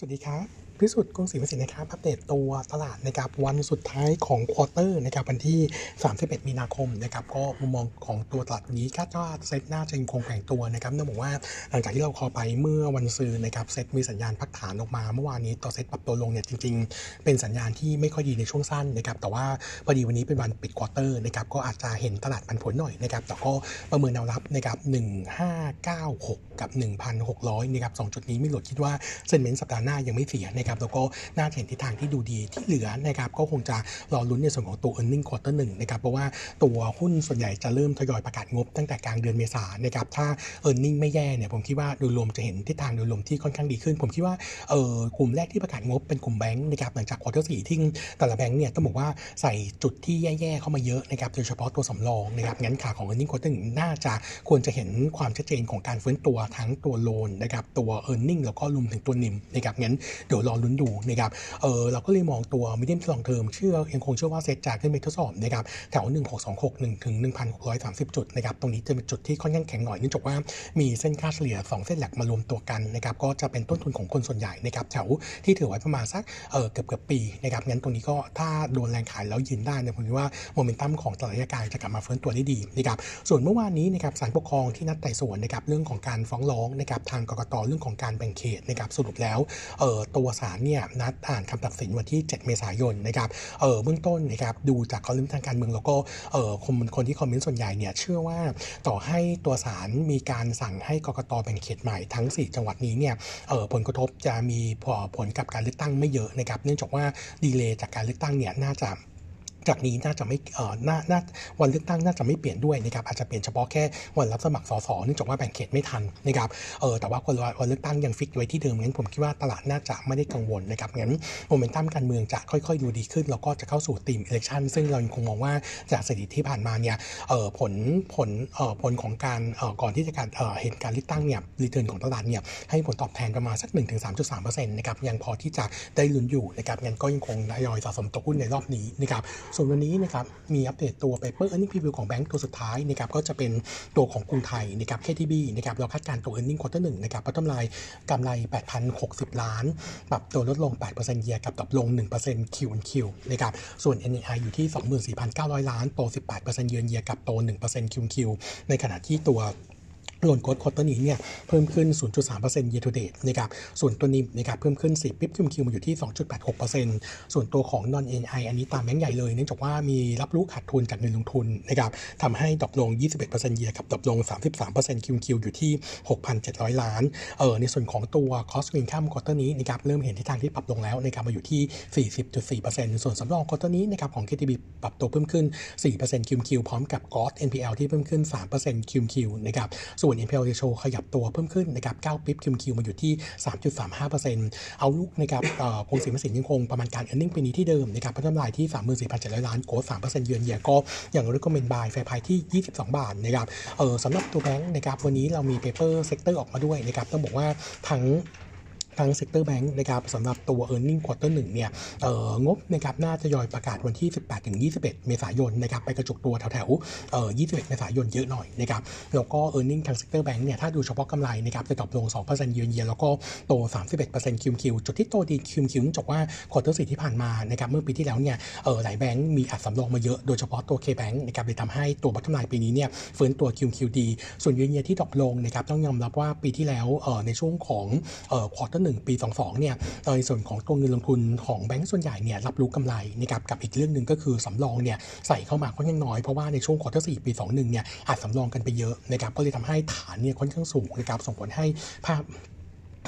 สวัสดีครับ พิสุทธิ์กรุงศรีวสิทธิ์นะครับอัปเดตตัวตลาดนะครับวันสุดท้ายของ quarter นะครับวันที่ 31 มีนาคมนะครับก็มุมมองของตัวตลาดนี้คาดว่าเซ็ตน่าจะยังคงแกว่งตัวนะครับเนื่องจากว่าหลังจากที่เรา call ไปเมื่อวานซืนนะครับเซ็ตมีสัญญาณพักฐานออกมา เมื่อวานนี้ตัวเซ็ตปรับตัวลงเนี่ยจริง ๆ เป็นสัญญาณที่ไม่ค่อยดีในช่วงสั้นนะครับแต่ว่าพอดีวันนี้เป็นวันปิด quarter นะครับก็อาจจะเห็นตลาดผันผวนหน่อยนะครับแต่ก็ประเมินแนวรับนะครับ1596 กับ 1,600นะครับสองจุดนี้ไม่หลุดคิดว่า sentiment สัปดาห์หน้ายังไม่เสียนะครับแล้วก็น่าจะเห็นทิศทางที่ดูดีที่เหลือนะครับก็คงจะรอลุ้นในส่วนของตัว e a r n i n g quarter หนึ่งนะครับเพราะว่าตัวหุ้นส่วนใหญ่จะเริ่มทยอยประกาศงบตั้งแต่กลางเดือนเมษายนนะครับถ้า e a r n i n g ไม่แย่เนี่ยผมคิดว่าโดยรวมจะเห็นทิศทางโดยรวมที่ค่อนข้างดีขึ้น ผมคิดว่าเออกลุ่มแรกที่ประกาศงบเป็นกลุ่มแบงค์นะครับหลังจาก quarter สี่ที่แต่ละแบงค์เนี่ยต้องบอกว่าใส่จุดที่แย่ๆเข้ามาเยอะนะครับโดยเฉพาะตัวสำรองนะครับงั้นขาของ earning quarter หนึ่งน่าจะควรจะเห็นความชัดเจนของการฟื้นตัวทั้งตัว loan นะครับตัว e a r n i n g แล้วก็รวมถึงตัว NIM นะครับงั้นเดี๋ยวรอลุ้นดูนะครับเออเราก็เลยมองตัว medium long term เชื่อยังคงเชื่อว่าเซ็ตจะขึ้นไปทดสอบนะครับแถว 1626ถึง1630 จุดนะครับตรงนี้จะเป็นจุดที่ค่อนข้างแข็งหน่อยเนื่องจากว่ามีเส้นค่าเฉลี่ย 2 เส้นหลักมารวมตัวกันนะครับก็จะเป็นต้นทุนของคนส่วนใหญ่นะครับแถวที่ถือไว้ประมาณสักเออเกือบเกือบปีนะครับงั้นตรงนี้ก็ถ้าโดนแรงขายแล้วยืนได้เนี่ยผมคิดว่าโมเมนตัมของตลาดยะกาจะกลับมาเฟื้นตัวได้ดีนะครับส่วนเมื่อวานนี้นะครับศาลปกครองที่นัดไต่สวนนะครับเรื่องของการฟ้องร้องนะครับทางกกตเรื่องของการแบ่งเขตนะครับสรุปแล้วเออตัวศาลเนี่ยนัดอ่านคำตัดสินวันที่ 7 เมษายนนะครับเออเบื้องต้นนะครับดูจากคอลัมน์ทางการเมืองแล้วก็เออคนคนที่คอมเมนต์ส่วนใหญ่เนี่ยเชื่อว่าต่อให้ตัวศาลมีการสั่งให้กกตแบ่งเขตใหม่ทั้ง 4 จังหวัดนี้เนี่ยเออผลกระทบจะมีผลกับการเลือกตั้งไม่เยอะนะครับเนื่องจากว่าdelay จากการเลือกตั้งเนี่ยน่าจะ จากนี้น่าจะไม่เอ่อน่าน่าวันเลือกตั้งน่าจะไม่เปลี่ยนด้วยนะครับอาจจะเปลี่ยนเฉพาะแค่วันรับสมัครสสเนื่องจากว่าแบ่งเขตไม่ทันนะครับเออแต่ว่าวันวันเลือกตั้งยัง fix ไว้ที่เดิมงั้นผมคิดว่าตลาดน่าจะไม่ได้กังวลนะครับงั้นโมเมนตัมการเมืองจะค่อยๆ ดูดีขึ้น แล้วก็จะเข้าสู่ theme election ซึ่งเรายังคงมองว่าจากสถิติที่ผ่านมาเนี่ยเออผลผลเออผลของการเออก่อนที่จะการเออเห็นการเลือกตั้งเนี่ย return ของตลาดเนี่ยให้ผลตอบแทนประมาณสัก1-3.3%นะครับยังพอที่จะได้ลุ้นอยู่นะครับงั้นก็ยังคงทยอยสะสมตัวหุ้นในรอบนี้นะครับส่วนวันนี้นะครับมีอัปเดตตัว Paper Earning Preview ของแบงก์ตัวสุดท้ายนะครับก็จะเป็นตัวของกรุงไทยนะครับ KTB นะครับเราคาดการตัว Earning Quarter 1นะครับ bottom line กำไร 8,060 ล้าน ปรับตัวลดลง 8% year กับ drop ลง 1% Q on Q นะครับส่วน NII อยู่ที่ 24,900 ล้านโต18%เยือนเยียกับโต 1% Q on Q ในขณะที่ตัว loan growth quarter นี้เนี่ยเพิ่มขึ้น 0.3% year to date นะครับ ส่วนตัว NIM นะครับเพิ่มขึ้น 10 bip Q Q มาอยู่ที่ 2.86%ส่วนตัวของ non NII อันนี้ตามแบงค์ใหญ่เลยเนื่องจากว่ามีรับรู้ขาดทุนจากเงินลงทุนนะครับทำให้ drop ลง 21% year กับ drop ลง 33% Q Q อยู่ที่ 6,700 ล้าน เออในส่วนของตัว cost to income quarter นี้นะครับเริ่มเห็นทิศทางที่ปรับลงแล้วนะครับมาอยู่ที่ 40.4%ส่วนสำรอง quarter นี้นะครับของ KTB ปรับตัวเพิ่มขึ้น 4% Q Q พร้อมกับ gross NPL ที่เพิ่มขึ้น 3% Q Q นะครับส่วน NPL ratio ขยับตัวเพิ่มขึ้นนะครับ9 bip Q Q มาอยู่ที่ 3.35% outlook นะครับกองสินภาษียังคงประมาณการ earning ปีนี้ที่เดิมนะครับ bottom line ที่ 34,700 ล้าน growth 3% year on year ก็ยัง recommend buy fair price ที่ 22 บาทนะครับเออสำหรับตัวแบงค์นะครับวันนี้เรามี paper sector ออกมาด้วยนะครับต้องบอกว่าทั้ง ทาง sector แบงค์นะครับสำหรับตัว e a r n i n g quarter 1เนี่ยเอองบนะครับน่าจะทยอยประกาศวันที่ 18ถึง21 เมษายนนะครับไปกระจุกตัวแถวแถวเอ่อ21 เมษายนเยอะหน่อยนะครับแล้วก็ e a r n i n g ทาง sector แบงค์เนี่ยถ้าดูเฉพาะกำไรนะครับจะ drop ลง 2% year on year แล้วก็โต 31% Q Q จุดที่โตดี Q Q จบว่า quarter สี่ที่ผ่านมานะครับเมื่อปีที่แล้วเนี่ยเออหลายแบงค์มีอัดสำรองมาเยอะโดยเฉพาะตัว K-Bank นะครับเลยทำให้ตัวบัตรกำไรปีนี้เนี่ยฟื้นตัว Q Q ดีส่วน year on year ที่ drop ลงนะครับต้องยอมรับว่าปีที่แล้วเออในช่วงของเออ quarter หนึ่งปี 22เนี่ยในส่วนของตัวเงินลงทุนของแบงก์ส่วนใหญ่เนี่ยรับรู้กำไรนะครับกับอีกเรื่องหนึ่งก็คือสำรองเนี่ยใส่เข้ามาค่อนข้างน้อยเพราะว่าในช่วง quarter สี่ปี 21เนี่ยอัดสำรองกันไปเยอะนะครับก็เลยทำให้ฐานเนี่ยค่อนข้างสูงนะครับส่งผลให้ภาพ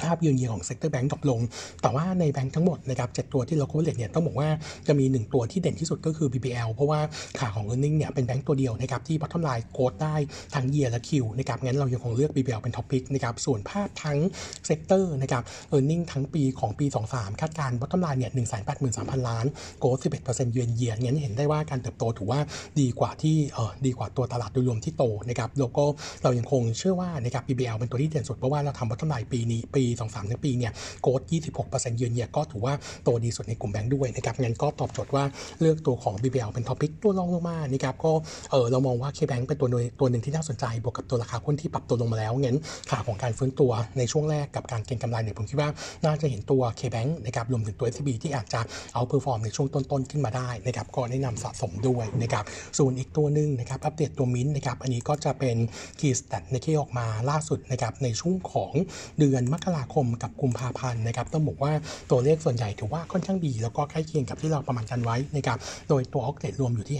ภาพ year on year ของ sector แบงก์ตกลง แต่ว่าในแบงก์ทั้งหมดนะครับเจ็ดตัวที่เรา coverage เนี่ยต้องบอกว่าจะมี 1 ตัวที่เด่นที่สุดก็คือ BBL เพราะว่าขาของ e a r n i n g เนี่ยเป็นแบงก์ตัวเดียวนะครับที่ bottom line growth ได้ทั้ง year และ Q นะครับงั้นเรายังคงเลือก BBL เป็น top pick นะครับส่วนภาพทั้ง sector นะครับ e a r n i n g ทั้งปีของปี 23 คาดการณ์ bottom line เนี่ย183,000ล้าน growth 11% year on year งั้นเห็นได้ว่าการเติบโตถือว่าดีกว่าที่เออดีกว่าตัวตลาดโดยรวมที่โตนะครับแล้วก็เรายังคงเชื่อว่านะครับ BBL เป็นตัวที่เด่นสุดเพราะว่าเราทำ bottom line ปีนี้ปีปี23ปีเนี่ย growth 26% year on year ก็ถือว่าโตดีสุดในกลุ่มแบงค์ด้วยนะครับงั้นก็ตอบโจทย์ว่าเลือกตัวของ BBL เป็น top pick ตัวรองลงมานะครับก็เออเรามองว่า KBank เป็นตัวตัวหนึ่งที่น่าสนใจบวกกับตัวราคาหุ้นที่ปรับตัวลงมาแล้วงั้นขาของการฟื้นตัวในช่วงแรกกับการเก็งกำไรเนี่ยผมคิดว่าน่าจะเห็นตัว KBank นะครับรวมถึงตัว SCB ที่อาจจะ outperform ในช่วงต้นๆขึ้นมาได้นะครับก็แนะนำสะสมด้วยนะครับส่วนอีกตัวหนึ่งนะครับอัปเดตตัวมิ้นนะครับอันนี้ก็จะเป็น Key Stat ในที่ออกมาล่าสุดนะครับในช่วงของเดือนมกราคมกับกุมภาพันธ์นะครับต้องบอกว่าตัวเลขส่วนใหญ่ถือว่าค่อนข้างดี แล้วก็ใกล้เคียงกับที่เราประมาณกันไว้นะครับโดยตัว occ rate รวมอยู่ที่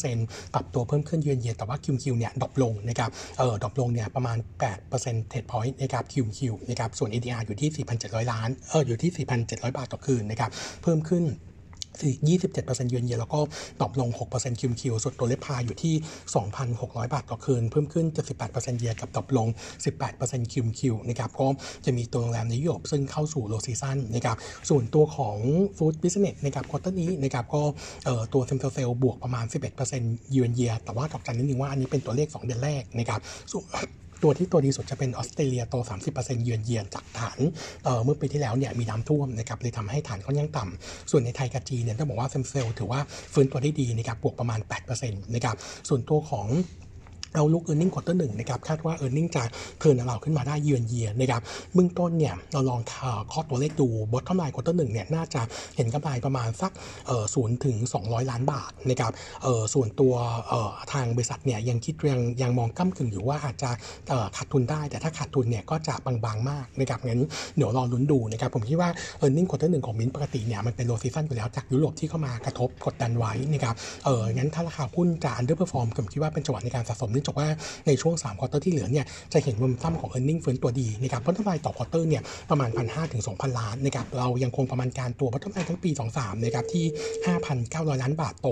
55%ปรับตัวเพิ่มขึ้น year on year แต่ว่า QQ เนี่ย drop ลงนะครับเออ drop ลงเนี่ยประมาณ 8 percentage point นะครับ QQ นะครับส่วน ADR อยู่ที่ 4,700 ล้านเอออยู่ที่ 4,700 บาทต่อคืนนะครับเพิ่มขึ้น 27% year on year แล้วก็ drop ลง 6% QQ ส่วนตัวเลข RevPAR อยู่ที่ 2,600 บาทต่อคืน เพิ่มขึ้น 78% year กับ drop ลง 18% QQ นะครับก็จะมีตัวโรงแรมในยุโรปซึ่งเข้าสู่ low season นะครับส่วนตัวของ food business นะครับ quarter นี้นะครับก็ตัว same sales บวกประมาณ 11% year on year แต่ว่าดอกจันนิดนึงว่าอันนี้เป็นตัวเลข 2 เดือนแรกนะครับ ตัวที่ตัวดีสุดจะเป็นออสเตรเลียโต 30%เยือนเยียนจากฐานเมื่อปีที่แล้วเนี่ยมีน้ำท่วมนะครับเลยทำให้ฐานค่อนข้างต่ำส่วนในไทยกับจีนเนี่ยต้องบอกว่า same sales ถือว่าฟื้นตัวได้ดีนะครับบวกประมาณ 8%นะครับส่วนตัวของ outlook earning quarter หนึ่งนะครับคาดว่าเออร์เน็งจะเทิร์นเราขึ้นมาได้เยือนเยียนะครับเบื้องต้นเนี่ยเราลองข้อตัวเลขดู bottom line quarter หนึ่งเนี่ยน่าจะเห็นกำไรประมาณสักศูนย์ถึงสองร้อยล้านบาทนะครับส่วนตัวทางบริษัทเนี่ยยังคิดยังยังมองก้ำกึ่งอยู่ว่าอาจจะขาดทุนได้ แต่ถ้าขาดทุนเนี่ยก็จะบางๆมากนะครับงั้นเดี๋ยวรอลุ้นดูนะครับผมคิดว่า earning quarter หนึ่งของมินปกติเนี่ยมันเป็น low season อยู่แล้วจากยุโรปที่เข้ามากระทบกดดันไว้นะครับเอองั้นถ้าราคาหุ้นจะ underperform ผมคิดว่าเป็นจังหวะในการสะสมเนื่องจากว่าในช่วง3 quarter ที่เหลือเนี่ยจะเห็นมุมตั้มของ e a r n i n g ฟื้นตัวดีนะครับพัฒนาต่อ quarter เนี่ยประมาณ 1,500ถึง2,000 ล้านนะครับเรายังคงประมาณการตัวพัฒนาทั้งปี 23นะครับที่ 5,900 ล้านบาทโต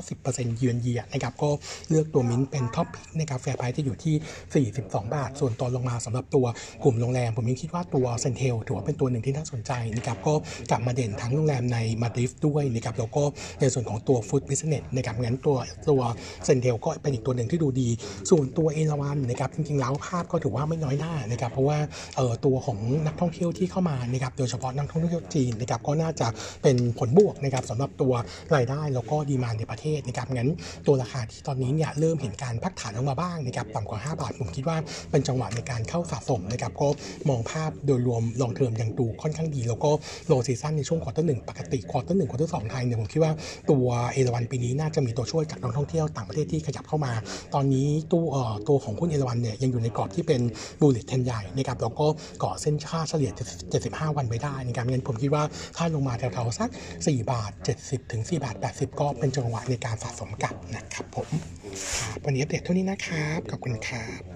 190%เยือนเยียนะครับก็เลือกตัวมิ้นเป็น top pick นะครับ fair price จะอยู่ที่ 42 บาท ส่วนตัวลงมาสำหรับตัวกลุ่มโรงแรม ผมยังคิดว่าตัว CENTEL ถือว่าเป็นตัวหนึ่งที่น่าสนใจนะครับก็กลับมาเด่นทั้งโรงแรมในมัลดีฟส์ด้วยนะครับแล้วก็ในส่วนของตัว food business นะครับงั้นตัวตัว CENTEL ก็เป็นอีกตัวหนึ่งที่ดูดีส่วนตัวเอราวันนะครับจริงๆแล้วภาพก็ถือว่าไม่น้อยหน้านะครับเพราะว่าเออตัวของนักท่องเที่ยวที่เข้ามานะครับโดยเฉพาะนักท่องเที่ยวจีนนะครับก็น่าจะเป็นผลบวกนะครับสำหรับตัวรายได้แล้วก็ demand ในประเทศนะครับงั้นตัวราคาที่ตอนนี้เนี่ยเริ่มเห็นการพักฐานลงมาบ้างนะครับต่ำกว่า 5 บาทผมคิดว่าเป็นจังหวะในการเข้าสะสมนะครับก็มองภาพโดยรวม long term ยังดูค่อนข้างดี แล้วก็ low season ในช่วง quarter หนึ่งปกติ quarter หนึ่ง quarter สองไทยเนี่ยผมคิดว่าตัวเอราวันปีนี้น่าจะมีตัวช่วยจากนักท่องเที่ยวต่างประเทศที่ขยับเข้ามา ตอนนี้ตัวตัวของหุ้นเอราวันเนี่ยยังอยู่ในกรอบที่เป็น bullish trend ใหญ่นะครับแล้วก็เกาะเส้นค่าเฉลี่ย 75 วันไปได้นะครับงั้นผมคิดว่าถ้าลงมาแถวๆสัก 4 บาท 70 ถึง 4 บาท 80 ก็เป็นจังหวะในการสะสมกลับนะครับผมครับวันนี้อัปเดตเท่านี้นะครับ ขอบคุณครับ